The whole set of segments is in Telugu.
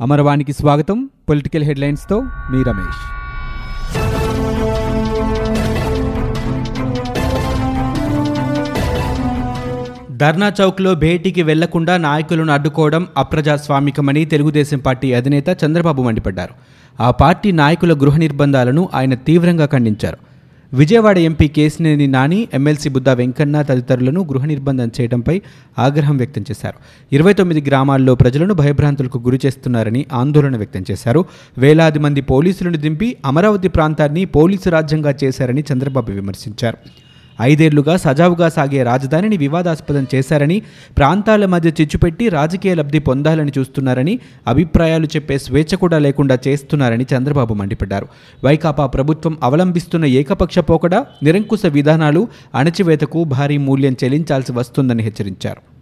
అమరవాణికి స్వాగతం. పొలిటికల్ హెడ్లైన్స్తో మీ రమేష్. ధర్నా చౌక్లో భేటీకి వెళ్ళకుండా నాయకులను అడ్డుకోవడం అప్రజాస్వామికమని తెలుగుదేశం పార్టీ అధినేత చంద్రబాబు మండిపడ్డారు. ఆ పార్టీ నాయకుల గృహ నిర్బంధాలను ఆయన తీవ్రంగా ఖండించారు. విజయవాడ ఎంపీ కేసినేని నాని ఎమ్మెల్సీ బుద్ధ వెంకన్న తదితరులను గృహ నిర్బంధం చేయడంపై ఆగ్రహం వ్యక్తం చేశారు. ఇరవై తొమ్మిది గ్రామాల్లో ప్రజలను భయభ్రాంతులకు గురి చేస్తున్నారని ఆందోళన వ్యక్తం చేశారు. వేలాది మంది పోలీసులను దింపి అమరావతి ప్రాంతాన్ని పోలీసు రాజ్యంగా చేశారని చంద్రబాబు విమర్శించారు. ఐదేళ్ళుగా సజావుగా సాగే రాజధానిని వివాదాస్పదం చేశారని ప్రాంతాల మధ్య చిచ్చుపెట్టి రాజకీయ లబ్ధి పొందాలని చూస్తున్నారని అభిప్రాయాలు చెప్పే స్వేచ్ఛ కూడా లేకుండా చేస్తున్నారని చంద్రబాబు మండిపడ్డారు. వైకాపా ప్రభుత్వం అవలంబిస్తున్న ఏకపక్ష పోకడ నిరంకుశ విధానాలు అణచివేతకు భారీ మూల్యం చెల్లించాల్సి వస్తుందని హెచ్చరించారు.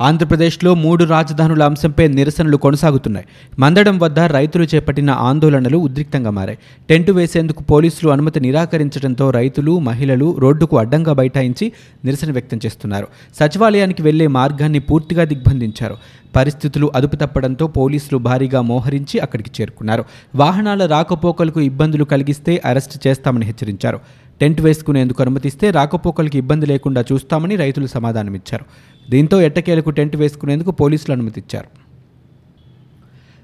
ఆంధ్రప్రదేశ్లో మూడు రాజధానుల అంశంపై నిరసనలు కొనసాగుతున్నాయి. మందడం వద్ద రైతులు చేపట్టిన ఆందోళనలు ఉద్రిక్తంగా మారాయి. టెంటు వేసేందుకు పోలీసులు అనుమతి నిరాకరించడంతో రైతులు మహిళలు రోడ్డుకు అడ్డంగా బైఠాయించి నిరసన వ్యక్తం చేస్తున్నారు. సచివాలయానికి వెళ్ళే మార్గాన్ని పూర్తిగా దిగ్బంధించారు. పరిస్థితులు అదుపు తప్పడంతో పోలీసులు భారీగా మోహరించి అక్కడికి చేరుకున్నారు. వాహనాల రాకపోకలకు ఇబ్బందులు కలిగిస్తే అరెస్టు చేస్తామని హెచ్చరించారు. టెంట్ వేసుకునేందుకు అనుమతిస్తే రాకపోకలకు ఇబ్బంది లేకుండా చూస్తామని రైతులు సమాధానమిచ్చారు. దీంతో ఎట్టకేలకు టెంట్ వేసుకునేందుకు పోలీసులు అనుమతిచ్చారు.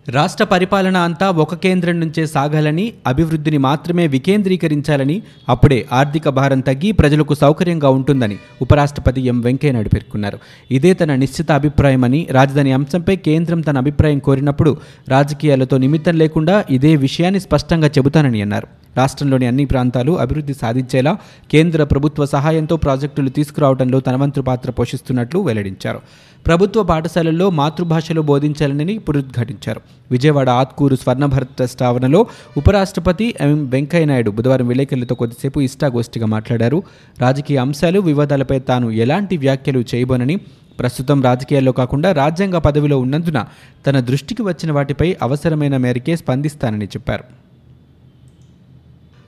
రాష్ట్ర పరిపాలన అంతా ఒక కేంద్రం నుంచే సాగాలని అభివృద్ధిని మాత్రమే వికేంద్రీకరించాలని అప్పుడే ఆర్థిక భారం తగ్గి ప్రజలకు సౌకర్యంగా ఉంటుందని ఉపరాష్ట్రపతి ఎం వెంకయ్యనాయుడు పేర్కొన్నారు. ఇదే తన నిశ్చిత అభిప్రాయమని రాజధాని అంశంపై కేంద్రం తన అభిప్రాయం కోరినప్పుడు రాజకీయాలతో నిమిత్తం లేకుండా ఇదే విషయాన్ని స్పష్టంగా చెబుతానని అన్నారు. రాష్ట్రంలోని అన్ని ప్రాంతాలు అభివృద్ధి సాధించేలా కేంద్ర ప్రభుత్వ సహాయంతో ప్రాజెక్టులు తీసుకురావడంలో తన వంతు పాత్ర పోషిస్తున్నట్లు వెల్లడించారు. ప్రభుత్వ పాఠశాలల్లో మాతృభాషలో బోధించాలని పునరుద్ఘాటించారు. విజయవాడ ఆత్కూరు స్వర్ణభరత్ ట్రస్ట్ ఆవరణలో ఉపరాష్ట్రపతి ఎం వెంకయ్యనాయుడు బుధవారం విలేకరులతో కొద్దిసేపు ఇష్టాగోష్ఠిగా మాట్లాడారు. రాజకీయ అంశాలు వివాదాలపై తాను ఎలాంటి వ్యాఖ్యలు చేయబోనని ప్రస్తుతం రాజకీయాల్లో కాకుండా రాజ్యాంగ పదవిలో ఉన్నందున తన దృష్టికి వచ్చిన వాటిపై అవసరమైన మేరకే స్పందిస్తానని చెప్పారు.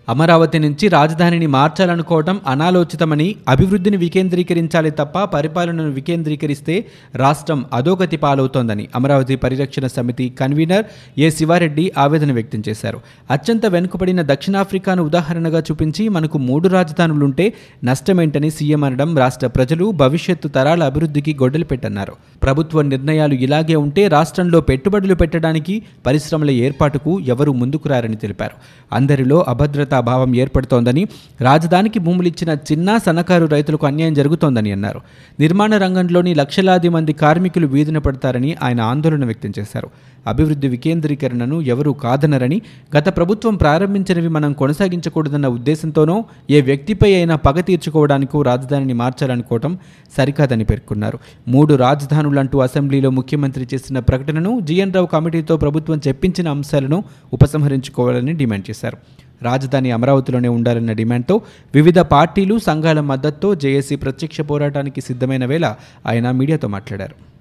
అమరావతి నుంచి రాజధానిని మార్చాలనుకోవడం అనాలోచితమని అభివృద్ధిని వికేంద్రీకరించాలి తప్ప పరిపాలనను వికేంద్రీకరిస్తే రాష్ట్రం అధోగతి పాలవుతోందని అమరావతి పరిరక్షణ సమితి కన్వీనర్ ఏ శివారెడ్డి ఆవేదన వ్యక్తం చేశారు. అత్యంత వెనుకబడిన దక్షిణాఫ్రికాను ఉదాహరణగా చూపించి మనకు మూడు రాజధానులుంటే నష్టమేంటని సీఎం అనడం రాష్ట్ర ప్రజలు భవిష్యత్తు తరాల అభివృద్ధికి గొడ్డలు పెట్టన్నారు. ప్రభుత్వ నిర్ణయాలు ఇలాగే ఉంటే రాష్ట్రంలో పెట్టుబడులు పెట్టడానికి పరిశ్రమల ఏర్పాటుకు ఎవరూ ముందుకు రారని తెలిపారు. అందరిలో అభద్రత భావం ఏర్పడుతోందని రాజధానికి భూములిచ్చిన చిన్న సన్నకారు రైతులకు అన్యాయం జరుగుతోందని అన్నారు. నిర్మాణ రంగంలోని లక్షలాది మంది కార్మికులు వీధిన పడతారని ఆయన ఆందోళన వ్యక్తం చేశారు. అభివృద్ధి వికేంద్రీకరణను ఎవరూ కాదనరని గత ప్రభుత్వం ప్రారంభించినవి మనం కొనసాగించకూడదన్న ఉద్దేశంతోనో ఏ వ్యక్తిపై అయినా పగ తీర్చుకోవడానికో రాజధానిని మార్చాలనుకోవటం సరికాదని పేర్కొన్నారు. మూడు రాజధానులంటూ అసెంబ్లీలో ముఖ్యమంత్రి చేసిన ప్రకటనను జీఎన్ రావు కమిటీతో ప్రభుత్వం చెప్పించిన అంశాలను ఉపసంహరించుకోవాలని డిమాండ్ చేశారు. రాజధాని అమరావతిలోనే ఉండాలన్న డిమాండ్తో వివిధ పార్టీలు సంఘాల మద్దతుతో జేఏసీ ప్రత్యక్ష పోరాటానికి సిద్ధమైన వేళ ఆయన మీడియాతో మాట్లాడారు.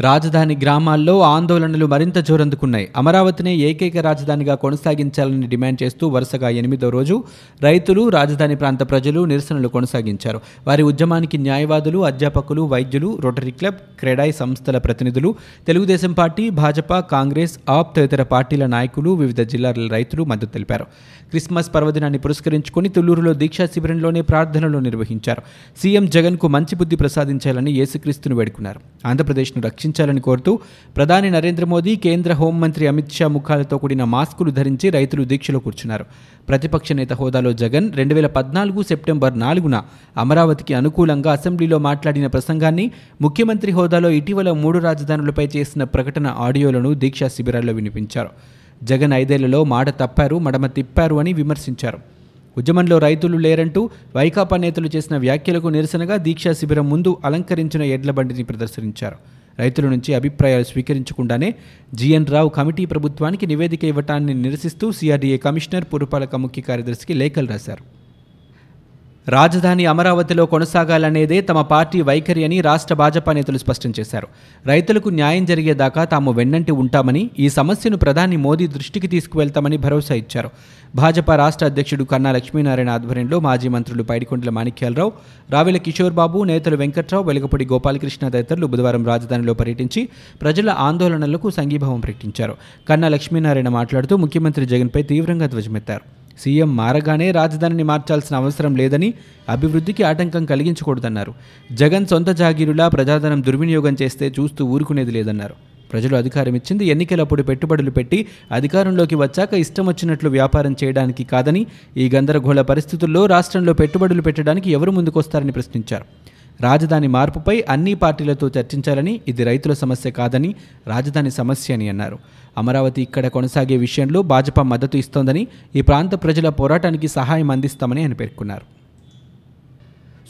రాజధాని గ్రామాల్లో ఆందోళనలు మరింత జోరందుకున్నాయి అమరావతినే ఏకైక రాజధానిగా కొనసాగించాలని డిమాండ్ చేస్తూ వరుసగా ఎనిమిదో రోజు రైతులు రాజధాని ప్రాంత ప్రజలు నిరసనలు కొనసాగించారు. వారి ఉద్యమానికి న్యాయవాదులు అధ్యాపకులు వైద్యులు రోటరీ క్లబ్ క్రెడాయ్ సంస్థల ప్రతినిధులు తెలుగుదేశం పార్టీ భాజపా కాంగ్రెస్ ఆప్ తదితర పార్టీల నాయకులు వివిధ జిల్లాల రైతులు మద్దతు తెలిపారు. క్రిస్మస్ పర్వదినాన్ని పురస్కరించుకుని తుళ్ళూరులో దీక్షా శిబిరంలోనే ప్రార్థనలు నిర్వహించారు. సీఎం జగన్కు మంచి బుద్ధి ప్రసాదించాలని యేసుక్రీస్తును వేడుకున్నారు. ఆంధ్రప్రదేశ్ను రక్షించాలని కోరుతూ ప్రధాని నరేంద్ర మోదీ కేంద్ర హోంమంత్రి అమిత్ షా ముఖాలతో కూడిన మాస్కులు ధరించి రైతులు దీక్షలో కూర్చున్నారు. ప్రతిపక్ష నేత హోదాలో జగన్ రెండు వేల పద్నాలుగు సెప్టెంబర్ నాలుగున అమరావతికి అనుకూలంగా అసెంబ్లీలో మాట్లాడిన ప్రసంగాన్ని ముఖ్యమంత్రి హోదాలో ఇటీవల మూడు రాజధానులపై చేసిన ప్రకటన ఆడియోలను దీక్షా శిబిరాల్లో వినిపించారు. జగన్ ఐదేళ్ళలో మాట తప్పారు మడమ తిప్పారు అని విమర్శించారు. ఉద్యమంలో రైతులు లేరంటూ వైకాపా నేతలు చేసిన వ్యాఖ్యలకు నిరసనగా దీక్షా శిబిరం ముందు అలంకరించిన ఎడ్ల బండిని ప్రదర్శించారు. రైతుల నుంచి అభిప్రాయాలు స్వీకరించకుండానే జీఎన్ రావు కమిటీ ప్రభుత్వానికి నివేదిక ఇవ్వటాన్ని నిరసిస్తూ సిఆర్డీఏ కమిషనర్ పురపాలక ముఖ్య కార్యదర్శికి లేఖలు రాశారు. రాజధాని అమరావతిలో కొనసాగాలనేదే తమ పార్టీ వైఖరి అని రాష్ట్ర భాజపా నేతలు స్పష్టం చేశారు. రైతులకు న్యాయం జరిగేదాకా తాము వెన్నంటి ఉంటామని ఈ సమస్యను ప్రధాని మోదీ దృష్టికి తీసుకువెళ్తామని భరోసా ఇచ్చారు. భాజపా రాష్ట్ర అధ్యక్షుడు కన్నా లక్ష్మీనారాయణ ఆధ్వర్యంలో మాజీ మంత్రులు పైడికొండల మాణిక్యాలరావు రావెల కిషోర్ బాబు నేతలు వెంకట్రావు వెలగపూడి గోపాలకృష్ణ తదితరులు బుధవారం రాజధానిలో పర్యటించి ప్రజల ఆందోళనలకు సంఘీభావం ప్రకటించారు. కన్నా లక్ష్మీనారాయణ మాట్లాడుతూ ముఖ్యమంత్రి జగన్పై తీవ్రంగా ధ్వజమెత్తారు. సీఎం మారగానే రాజధానిని మార్చాల్సిన అవసరం లేదని అభివృద్ధికి ఆటంకం కలిగించకూడదన్నారు. జగన్ సొంత జాగీరులా ప్రజాధనం దుర్వినియోగం చేస్తే చూస్తూ ఊరుకునేది లేదన్నారు. ప్రజలు అధికారం ఇచ్చింది ఎన్నికలప్పుడు పెట్టుబడులు పెట్టి అధికారంలోకి వచ్చాక ఇష్టం వచ్చినట్లు వ్యాపారం చేయడానికి కాదని ఈ గందరగోళ పరిస్థితుల్లో రాష్ట్రంలో పెట్టుబడులు పెట్టడానికి ఎవరు ముందుకొస్తారని ప్రశ్నించారు. రాజధాని మార్పుపై అన్ని పార్టీలతో చర్చించాలని ఇది రైతుల సమస్య కాదని రాజధాని సమస్య అని అన్నారు. అమరావతి ఇక్కడ కొనసాగే విషయంలో భాజపా మద్దతు ఇస్తోందని ఈ ప్రాంత ప్రజల పోరాటానికి సహాయం అందిస్తామని ఆయన పేర్కొన్నారు.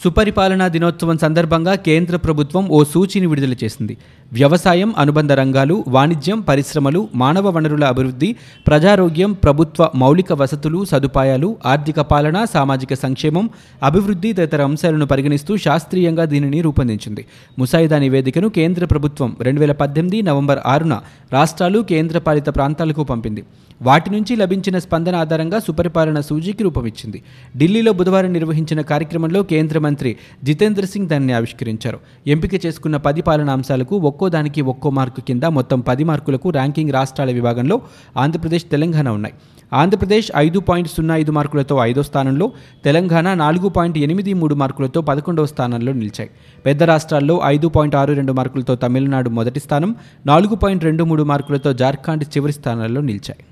సుపరిపాలనా దినోత్సవం సందర్భంగా కేంద్ర ప్రభుత్వం ఓ సూచీని విడుదల చేసింది. వ్యవసాయం అనుబంధ రంగాలు వాణిజ్యం పరిశ్రమలు మానవ వనరుల అభివృద్ధి ప్రజారోగ్యం ప్రభుత్వ మౌలిక వసతులు సదుపాయాలు ఆర్థిక పాలన సామాజిక సంక్షేమం అభివృద్ధి తదితర అంశాలను పరిగణిస్తూ శాస్త్రీయంగా దీనిని రూపొందించింది. ముసాయిదా నివేదికను కేంద్ర ప్రభుత్వం రెండు వేల పద్దెనిమిది నవంబర్ ఆరున రాష్ట్రాలు కేంద్రపాలిత ప్రాంతాలకు పంపింది. వాటి నుంచి లభించిన స్పందన ఆధారంగా సుపరిపాలన సూచీకి రూపమిచ్చింది ఢిల్లీలో బుధవారం నిర్వహించిన కార్యక్రమంలో కేంద్ర మంత్రి జితేంద్ర సింగ్ దానిని ఆవిష్కరించారు. ఎంపిక చేసుకున్న పది పాలన అంశాలకు ఒక్కో దానికి ఒక్కో మార్కు కింద మొత్తం పది మార్కులకు ర్యాంకింగ్ రాష్ట్రాల విభాగంలో ఆంధ్రప్రదేశ్ తెలంగాణ ఉన్నాయి. ఆంధ్రప్రదేశ్ ఐదు పాయింట్ సున్నా ఐదు మార్కులతో ఐదో స్థానంలో తెలంగాణ నాలుగు పాయింట్ ఎనిమిది మూడు మార్కులతో పదకొండవ స్థానంలో నిలిచాయి. పెద్ద రాష్ట్రాల్లో ఐదు పాయింట్ ఆరు రెండు మార్కులతో తమిళనాడు మొదటి స్థానం నాలుగు పాయింట్ రెండు మూడు మార్కులతో జార్ఖండ్ చివరి స్థానంలో నిలిచాయి.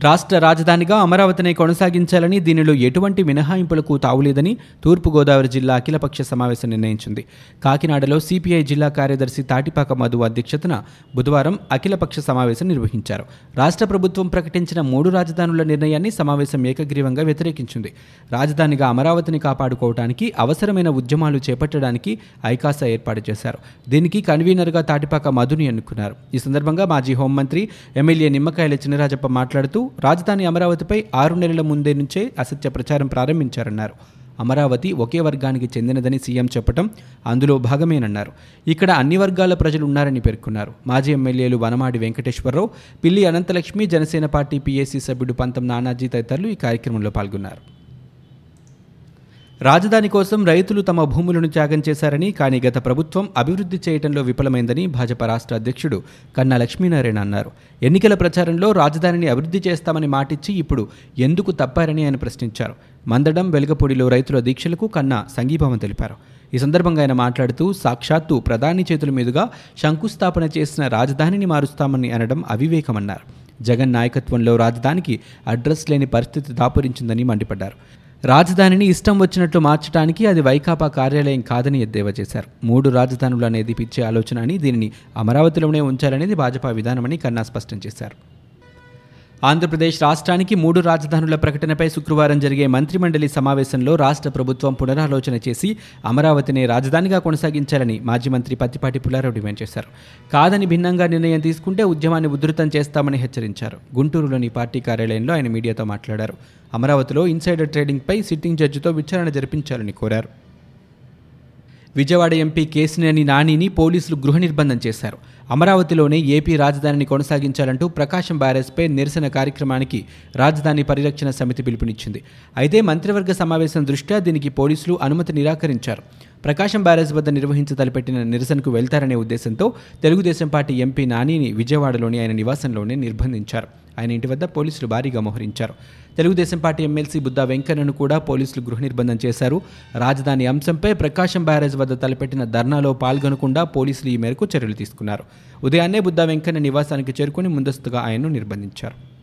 రాష్ట్ర రాజధానిగా అమరావతిని కొనసాగించాలని దీనిలో ఎటువంటి మినహాయింపులకు తావులేదని తూర్పుగోదావరి జిల్లా అఖిలపక్ష సమావేశం నిర్ణయించింది. కాకినాడలో సిపిఐ జిల్లా కార్యదర్శి తాటిపాక మధు అధ్యక్షతన బుధవారం అఖిలపక్ష సమావేశం నిర్వహించారు. రాష్ట్ర ప్రభుత్వం ప్రకటించిన మూడు రాజధానుల నిర్ణయాన్ని సమావేశం ఏకగ్రీవంగా వ్యతిరేకించింది. రాజధానిగా అమరావతిని కాపాడుకోవడానికి అవసరమైన ఉద్యమాలు చేపట్టడానికి ఐకాస ఏర్పాటు చేశారు. దీనికి కన్వీనర్గా తాటిపాక మధుని ఎన్నుకున్నారు. ఈ సందర్భంగా మాజీ హోంమంత్రి ఎమ్మెల్యే నిమ్మకాయల చినరాజప్ప మాట్లాడుతూ రాజధాని అమరావతిపై ఆరు నెలల ముందే నుంచే అసత్య ప్రచారం ప్రారంభించారన్నారు. అమరావతి ఒకే వర్గానికి చెందినదని సీఎం చెప్పడం అందులో భాగమేనన్నారు. ఇక్కడ అన్ని వర్గాల ప్రజలు ఉన్నారని పేర్కొన్నారు. మాజీ ఎమ్మెల్యేలు వనమాడి వెంకటేశ్వరరావు పిల్లి అనంతలక్ష్మి జనసేన పార్టీ పీఏసీ సభ్యుడు పంతం నానాజీ తదితరులు ఈ కార్యక్రమంలో పాల్గొన్నారు. రాజధాని కోసం రైతులు తమ భూములను త్యాగం చేశారని కానీ గత ప్రభుత్వం అభివృద్ధి చేయడంలో విఫలమైందని భాజపా రాష్ట్ర అధ్యక్షుడు కన్నా లక్ష్మీనారాయణ అన్నారు. ఎన్నికల ప్రచారంలో రాజధానిని అభివృద్ధి చేస్తామని మాటిచ్చి ఇప్పుడు ఎందుకు తప్పారని ఆయన ప్రశ్నించారు. మందడం వెలగపూడిలో రైతుల దీక్షలకు కన్నా సంఘీభావం తెలిపారు. ఈ సందర్భంగా ఆయన మాట్లాడుతూ సాక్షాత్తు ప్రధాని చేతుల మీదుగా శంకుస్థాపన చేసిన రాజధానిని మారుస్తామని అనడం అవివేకమన్నారు. జగన్ నాయకత్వంలో రాజధానికి అడ్రస్ లేని పరిస్థితి దాపురించిందని మండిపడ్డారు. రాజధానిని ఇష్టం వచ్చినట్లు మార్చడానికి అది వైకాపా కార్యాలయం కాదని ఎద్దేవా చేశారు. మూడు రాజధానులు అనేది పిచ్చే ఆలోచన అని దీనిని అమరావతిలోనే ఉంచాలనేది భాజపా విధానమని కన్నా స్పష్టం చేశారు. ఆంధ్రప్రదేశ్ రాష్ట్రానికి మూడు రాజధానుల ప్రకటనపై శుక్రవారం జరిగే మంత్రిమండలి సమావేశంలో రాష్ట్ర ప్రభుత్వం పునరాలోచన చేసి అమరావతిని రాజధానిగా కొనసాగించాలని మాజీ మంత్రి పత్తిపాటి పుల్లారావు డిమాండ్ చేశారు. కాదని భిన్నంగా నిర్ణయం తీసుకుంటే ఉద్యమాన్ని ఉధృతం చేస్తామని హెచ్చరించారు. గుంటూరులోని పార్టీ కార్యాలయంలో ఆయన మీడియాతో మాట్లాడారు. అమరావతిలో ఇన్సైడర్ ట్రేడింగ్పై సిట్టింగ్ జడ్జితో విచారణ జరిపించాలని కోరారు. విజయవాడ ఎంపీ కేసినేని నానిని పోలీసులు గృహ నిర్బంధం చేశారు. అమరావతిలోనే ఏపీ రాజధానిని కొనసాగించాలంటూ ప్రకాశం బ్యారేజ్పై నిరసన కార్యక్రమానికి రాజధాని పరిరక్షణ సమితి పిలుపునిచ్చింది. అయితే మంత్రివర్గ సమావేశం దృష్ట్యా దీనికి పోలీసులు అనుమతి నిరాకరించారు. ప్రకాశం బ్యారేజ్ వద్ద నిర్వహించ తలపెట్టిన నిరసనకు వెళ్తారనే ఉద్దేశంతో తెలుగుదేశం పార్టీ ఎంపీ నానిని విజయవాడలోని ఆయన నివాసంలోనే నిర్బంధించారు. ఆయన ఇంటి వద్ద పోలీసులు భారీగా మోహరించారు. తెలుగుదేశం పార్టీ ఎమ్మెల్సీ బుద్దా వెంకన్నను కూడా పోలీసులు గృహ నిర్బంధం చేశారు. రాజధాని అంశంపై ప్రకాశం బ్యారేజ్ వద్ద తలపెట్టిన ధర్నాలో పాల్గొనకుండా పోలీసులు ఈ మేరకు చర్యలు తీసుకున్నారు. ఉదయాన్నే బుద్దా వెంకన్న నివాసానికి చేరుకుని ముందస్తుగా ఆయన్ను నిర్బంధించారు.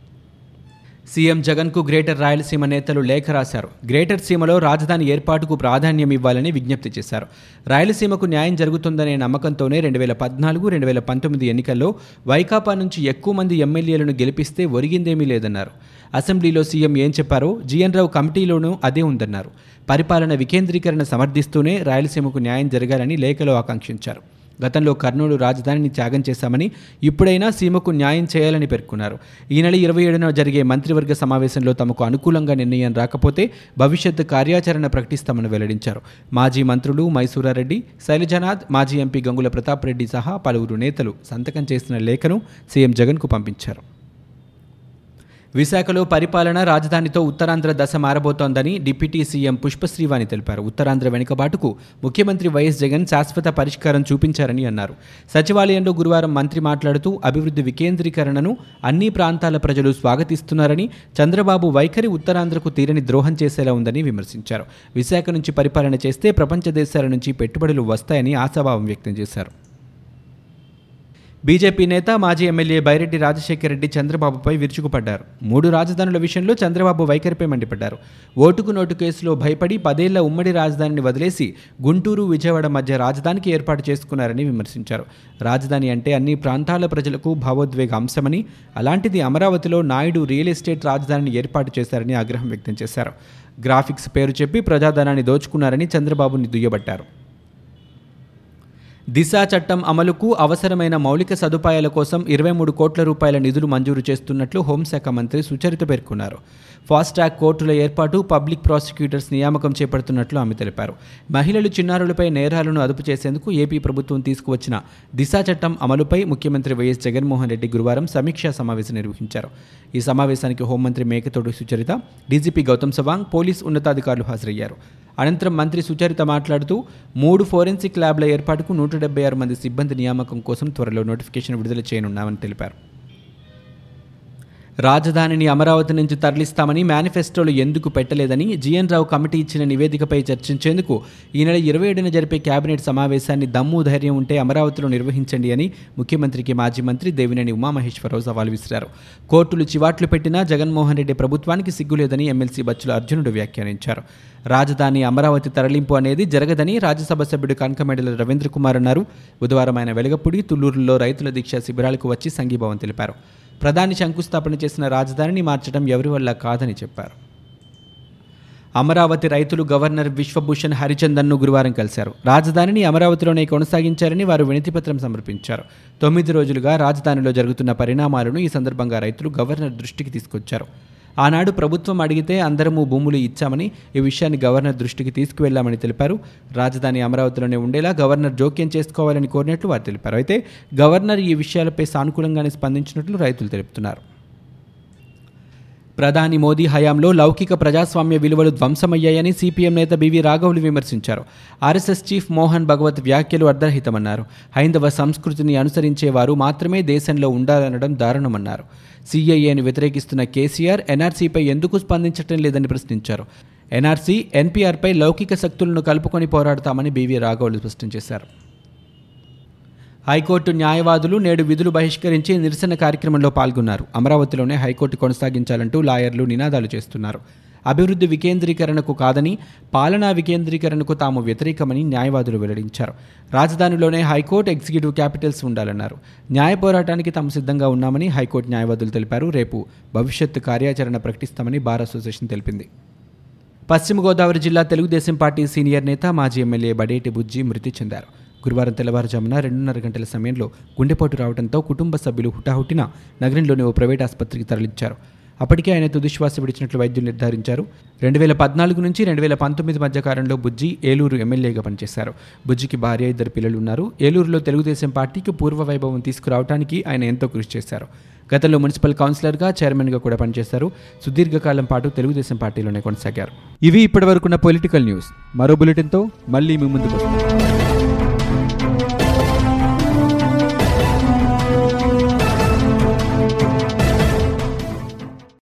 సీఎం జగన్కు గ్రేటర్ రాయలసీమ నేతలు లేఖ రాశారు. గ్రేటర్ సీమలో రాజధాని ఏర్పాటుకు ప్రాధాన్యం ఇవ్వాలని విజ్ఞప్తి చేశారు. రాయలసీమకు న్యాయం జరుగుతుందనే నమ్మకంతోనే రెండు వేల పద్నాలుగు రెండు వేల పంతొమ్మిది ఎన్నికల్లో వైకాపా నుంచి ఎక్కువ మంది ఎమ్మెల్యేలను గెలిపిస్తే ఒరిగిందేమీ లేదన్నారు. అసెంబ్లీలో సీఎం ఏం చెప్పారో జీఎన్ రావు కమిటీలోనూ అదే ఉందన్నారు. పరిపాలన వికేంద్రీకరణ సమర్థిస్తూనే రాయలసీమకు న్యాయం జరగాలని లేఖలో ఆకాంక్షించారు. గతంలో కర్నూలు రాజధానిని త్యాగం చేశామని ఇప్పుడైనా సీమకు న్యాయం చేయాలని పేర్కొన్నారు. ఈ నెల ఇరవై ఏడున జరిగే మంత్రివర్గ సమావేశంలో తమకు అనుకూలంగా నిర్ణయం రాకపోతే భవిష్యత్ కార్యాచరణ ప్రకటిస్తామని వెల్లడించారు. మాజీ మంత్రులు మైసూరారెడ్డి శైలజనాథ్ మాజీ ఎంపీ గంగుల ప్రతాప్ రెడ్డి సహా పలువురు నేతలు సంతకం చేసిన లేఖను సీఎం జగన్కు పంపించారు. విశాఖలో పరిపాలన రాజధానితో ఉత్తరాంధ్ర దశ మారబోతోందని డిప్యూటీ సీఎం పుష్పశ్రీవాణి తెలిపారు. ఉత్తరాంధ్ర వెనుకబాటుకు ముఖ్యమంత్రి వైఎస్ జగన్ శాశ్వత పరిష్కారం చూపించారని అన్నారు. సచివాలయంలో గురువారం మంత్రి మాట్లాడుతూ అభివృద్ధి వికేంద్రీకరణను అన్ని ప్రాంతాల ప్రజలు స్వాగతిస్తున్నారని చంద్రబాబు వైఖరి ఉత్తరాంధ్రకు తీరని ద్రోహం చేసేలా ఉందని విమర్శించారు. విశాఖ నుంచి పరిపాలన చేస్తే ప్రపంచ దేశాల నుంచి పెట్టుబడులు వస్తాయని ఆశాభావం వ్యక్తం చేశారు. బీజేపీ నేత మాజీ ఎమ్మెల్యే బైరెడ్డి రాజశేఖర రెడ్డి చంద్రబాబుపై విరుచుకుపడ్డారు. మూడు రాజధానుల విషయంలో చంద్రబాబు వైఖరిపై మండిపడ్డారు. ఓటుకు నోటు కేసులో భయపడి పదేళ్ళ ఉమ్మడి రాజధానిని వదిలేసి గుంటూరు విజయవాడ మధ్య రాజధానికి ఏర్పాటు చేసుకున్నారని విమర్శించారు. రాజధాని అంటే అన్ని ప్రాంతాల ప్రజలకు భావోద్వేగ అంశమని అలాంటిది అమరావతిలో నాయుడు రియల్ ఎస్టేట్ రాజధానిని ఏర్పాటు చేశారని ఆగ్రహం వ్యక్తం చేశారు. గ్రాఫిక్స్ పేరు చెప్పి ప్రజాధనాన్ని దోచుకున్నారని చంద్రబాబుని దుయ్యబట్టారు. దిశ చట్టం అమలుకు అవసరమైన మౌలిక సదుపాయాల కోసం ఇరవై మూడు కోట్ల రూపాయల నిధులు మంజూరు చేస్తున్నట్లు హోంశాఖ మంత్రి సుచరిత పేర్కొన్నారు. ఫాస్ట్ ట్రాక్ కోర్టుల ఏర్పాటు పబ్లిక్ ప్రాసిక్యూటర్స్ నియామకం చేపడుతున్నట్లు ఆమె తెలిపారు. మహిళలు చిన్నారులపై నేరాలను అదుపు చేసేందుకు ఏపీ ప్రభుత్వం తీసుకువచ్చిన దిశ చట్టం అమలుపై ముఖ్యమంత్రి వైఎస్ జగన్మోహన్ రెడ్డి గురువారం సమీక్షా సమావేశం నిర్వహించారు. ఈ సమావేశానికి హోంమంత్రి మేకతోడు సుచరిత డీజీపీ గౌతమ్ సవాంగ్ పోలీస్ ఉన్నతాధికారులు హాజరయ్యారు. అనంతరం మంత్రి సుచరిత మాట్లాడుతూ మూడు ఫోరెన్సిక్ ల్యాబ్ల ఏర్పాటుకు నూట నూట డెబ్బై ఆరు మంది సిబ్బంది నియామకం కోసం త్వరలో నోటిఫికేషన్ విడుదల చేయనున్నామని తెలిపారు రాజధానిని అమరావతి నుంచి తరలిస్తామని మేనిఫెస్టోలు ఎందుకు పెట్టలేదని జీఎన్ రావు కమిటీ ఇచ్చిన నివేదికపై చర్చించేందుకు ఈ నెల ఇరవై ఏడున జరిపే కేబినెట్ సమావేశాన్ని దమ్ము ధైర్యం ఉంటే అమరావతిలో నిర్వహించండి అని ముఖ్యమంత్రికి మాజీ మంత్రి దేవినేని ఉమామహేశ్వరరావు సవాల్ విసిరారు. కోర్టులు చివాట్లు పెట్టినా జగన్మోహన్ రెడ్డి ప్రభుత్వానికి సిగ్గులేదని ఎమ్మెల్సీ బచ్చుల అర్జునుడు వ్యాఖ్యానించారు. రాజధాని అమరావతి తరలింపు అనేది జరగదని రాజ్యసభ సభ్యుడు కనకమెడల రవీంద్ర కుమార్ అన్నారు. బుధవారం ఆయన వెలగపూడి తుళ్ళూరులో రైతుల దీక్ష శిబిరాలకు వచ్చి సంఘీభావం తెలిపారు. ప్రధాని శంకుస్థాపన చేసిన రాజధానిని మార్చడం ఎవరి వల్ల కాదని చెప్పారు. అమరావతి రైతులు గవర్నర్ విశ్వభూషణ్ హరిచందన్ను గురువారం కలిశారు. రాజధానిని అమరావతిలోనే కొనసాగించారని వారు వినతిపత్రం సమర్పించారు. తొమ్మిది రోజులుగా రాజధానిలో జరుగుతున్న పరిణామాలను ఈ సందర్భంగా రైతులు గవర్నర్ దృష్టికి తీసుకొచ్చారు. ఆనాడు ప్రభుత్వం అడిగితే అందరము భూములు ఇచ్చామని ఈ విషయాన్ని గవర్నర్ దృష్టికి తీసుకువెళ్ళామని తెలిపారు. రాజధాని అమరావతిలోనే ఉండేలా గవర్నర్ జోక్యం చేసుకోవాలని కోరినట్లు వారు తెలిపారు. అయితే గవర్నర్ ఈ విషయాలపై సానుకూలంగానే స్పందించినట్లు రైతులు తెలుపుతున్నారు. ప్రధాని మోదీ హయాంలో లౌకిక ప్రజాస్వామ్య విలువలు ధ్వంసమయ్యాయని సిపిఎం నేత బివి రాఘవులు విమర్శించారు. ఆర్ఎస్ఎస్ చీఫ్ మోహన్ భగవత్ వ్యాఖ్యలు అర్ధరహితమన్నారు. హైందవ సంస్కృతిని అనుసరించేవారు మాత్రమే దేశంలో ఉండాలనడం దారుణమన్నారు. సీఏఏను వ్యతిరేకిస్తున్న కేసీఆర్ ఎన్ఆర్సీపై ఎందుకు స్పందించటం లేదని ప్రశ్నించారు. ఎన్ఆర్సీ ఎన్పీఆర్పై లౌకిక శక్తులను కలుపుకొని పోరాడతామని బీవీ రాఘవులు స్పష్టం చేశారు. హైకోర్టు న్యాయవాదులు నేడు విధులు బహిష్కరించి నిరసన కార్యక్రమంలో పాల్గొన్నారు. అమరావతిలోనే హైకోర్టు కొనసాగించాలంటూ లాయర్లు నినాదాలు చేస్తున్నారు. అభివృద్ధి వికేంద్రీకరణకు కాదని పాలనా వికేంద్రీకరణకు తాము వ్యతిరేకమని న్యాయవాదులు వెల్లడించారు. రాజధానిలోనే హైకోర్టు ఎగ్జిక్యూటివ్ క్యాపిటల్స్ ఉండాలన్నారు. న్యాయ పోరాటానికి తాము సిద్ధంగా ఉన్నామని హైకోర్టు న్యాయవాదులు తెలిపారు. రేపు భవిష్యత్తు కార్యాచరణ ప్రకటిస్తామని బార్ అసోసియేషన్ తెలిపింది. పశ్చిమ గోదావరి జిల్లా తెలుగుదేశం పార్టీ సీనియర్ నేత మాజీ ఎమ్మెల్యే బడేటి బుజ్జి మృతి చెందారు. గురువారం తెల్లవారుజామున రెండున్నర గంటల సమయంలో గుండెపోటు రావడంతో కుటుంబ సభ్యులు హుటాహుటిన నగరంలోని ఓ ప్రైవేట్ ఆసుపత్రికి తరలించారు. అప్పటికే ఆయన తుదిశ్వాస విడిచినట్లు వైద్యులు నిర్ధారించారు. రెండు వేల పద్నాలుగు నుంచి రెండు వేల పంతొమ్మిది మధ్య కాలంలో బుజ్జి ఏలూరు ఎమ్మెల్యేగా పనిచేశారు. బుజ్జికి భార్య ఇద్దరు పిల్లలు ఉన్నారు. ఏలూరులో తెలుగుదేశం పార్టీకి పూర్వ వైభవం తీసుకురావడానికి ఆయన ఎంతో కృషి చేశారు. గతంలో మున్సిపల్ కౌన్సిలర్గా చైర్మన్గా కూడా పనిచేశారు. సుదీర్ఘకాలం పాటు తెలుగుదేశం పార్టీలోనే కొనసాగారు. ఇవి ఇప్పటివరకున్న పొలిటికల్ న్యూస్. మరో బులెటిన్తో మళ్ళీ మీ ముందుకు వస్తాం.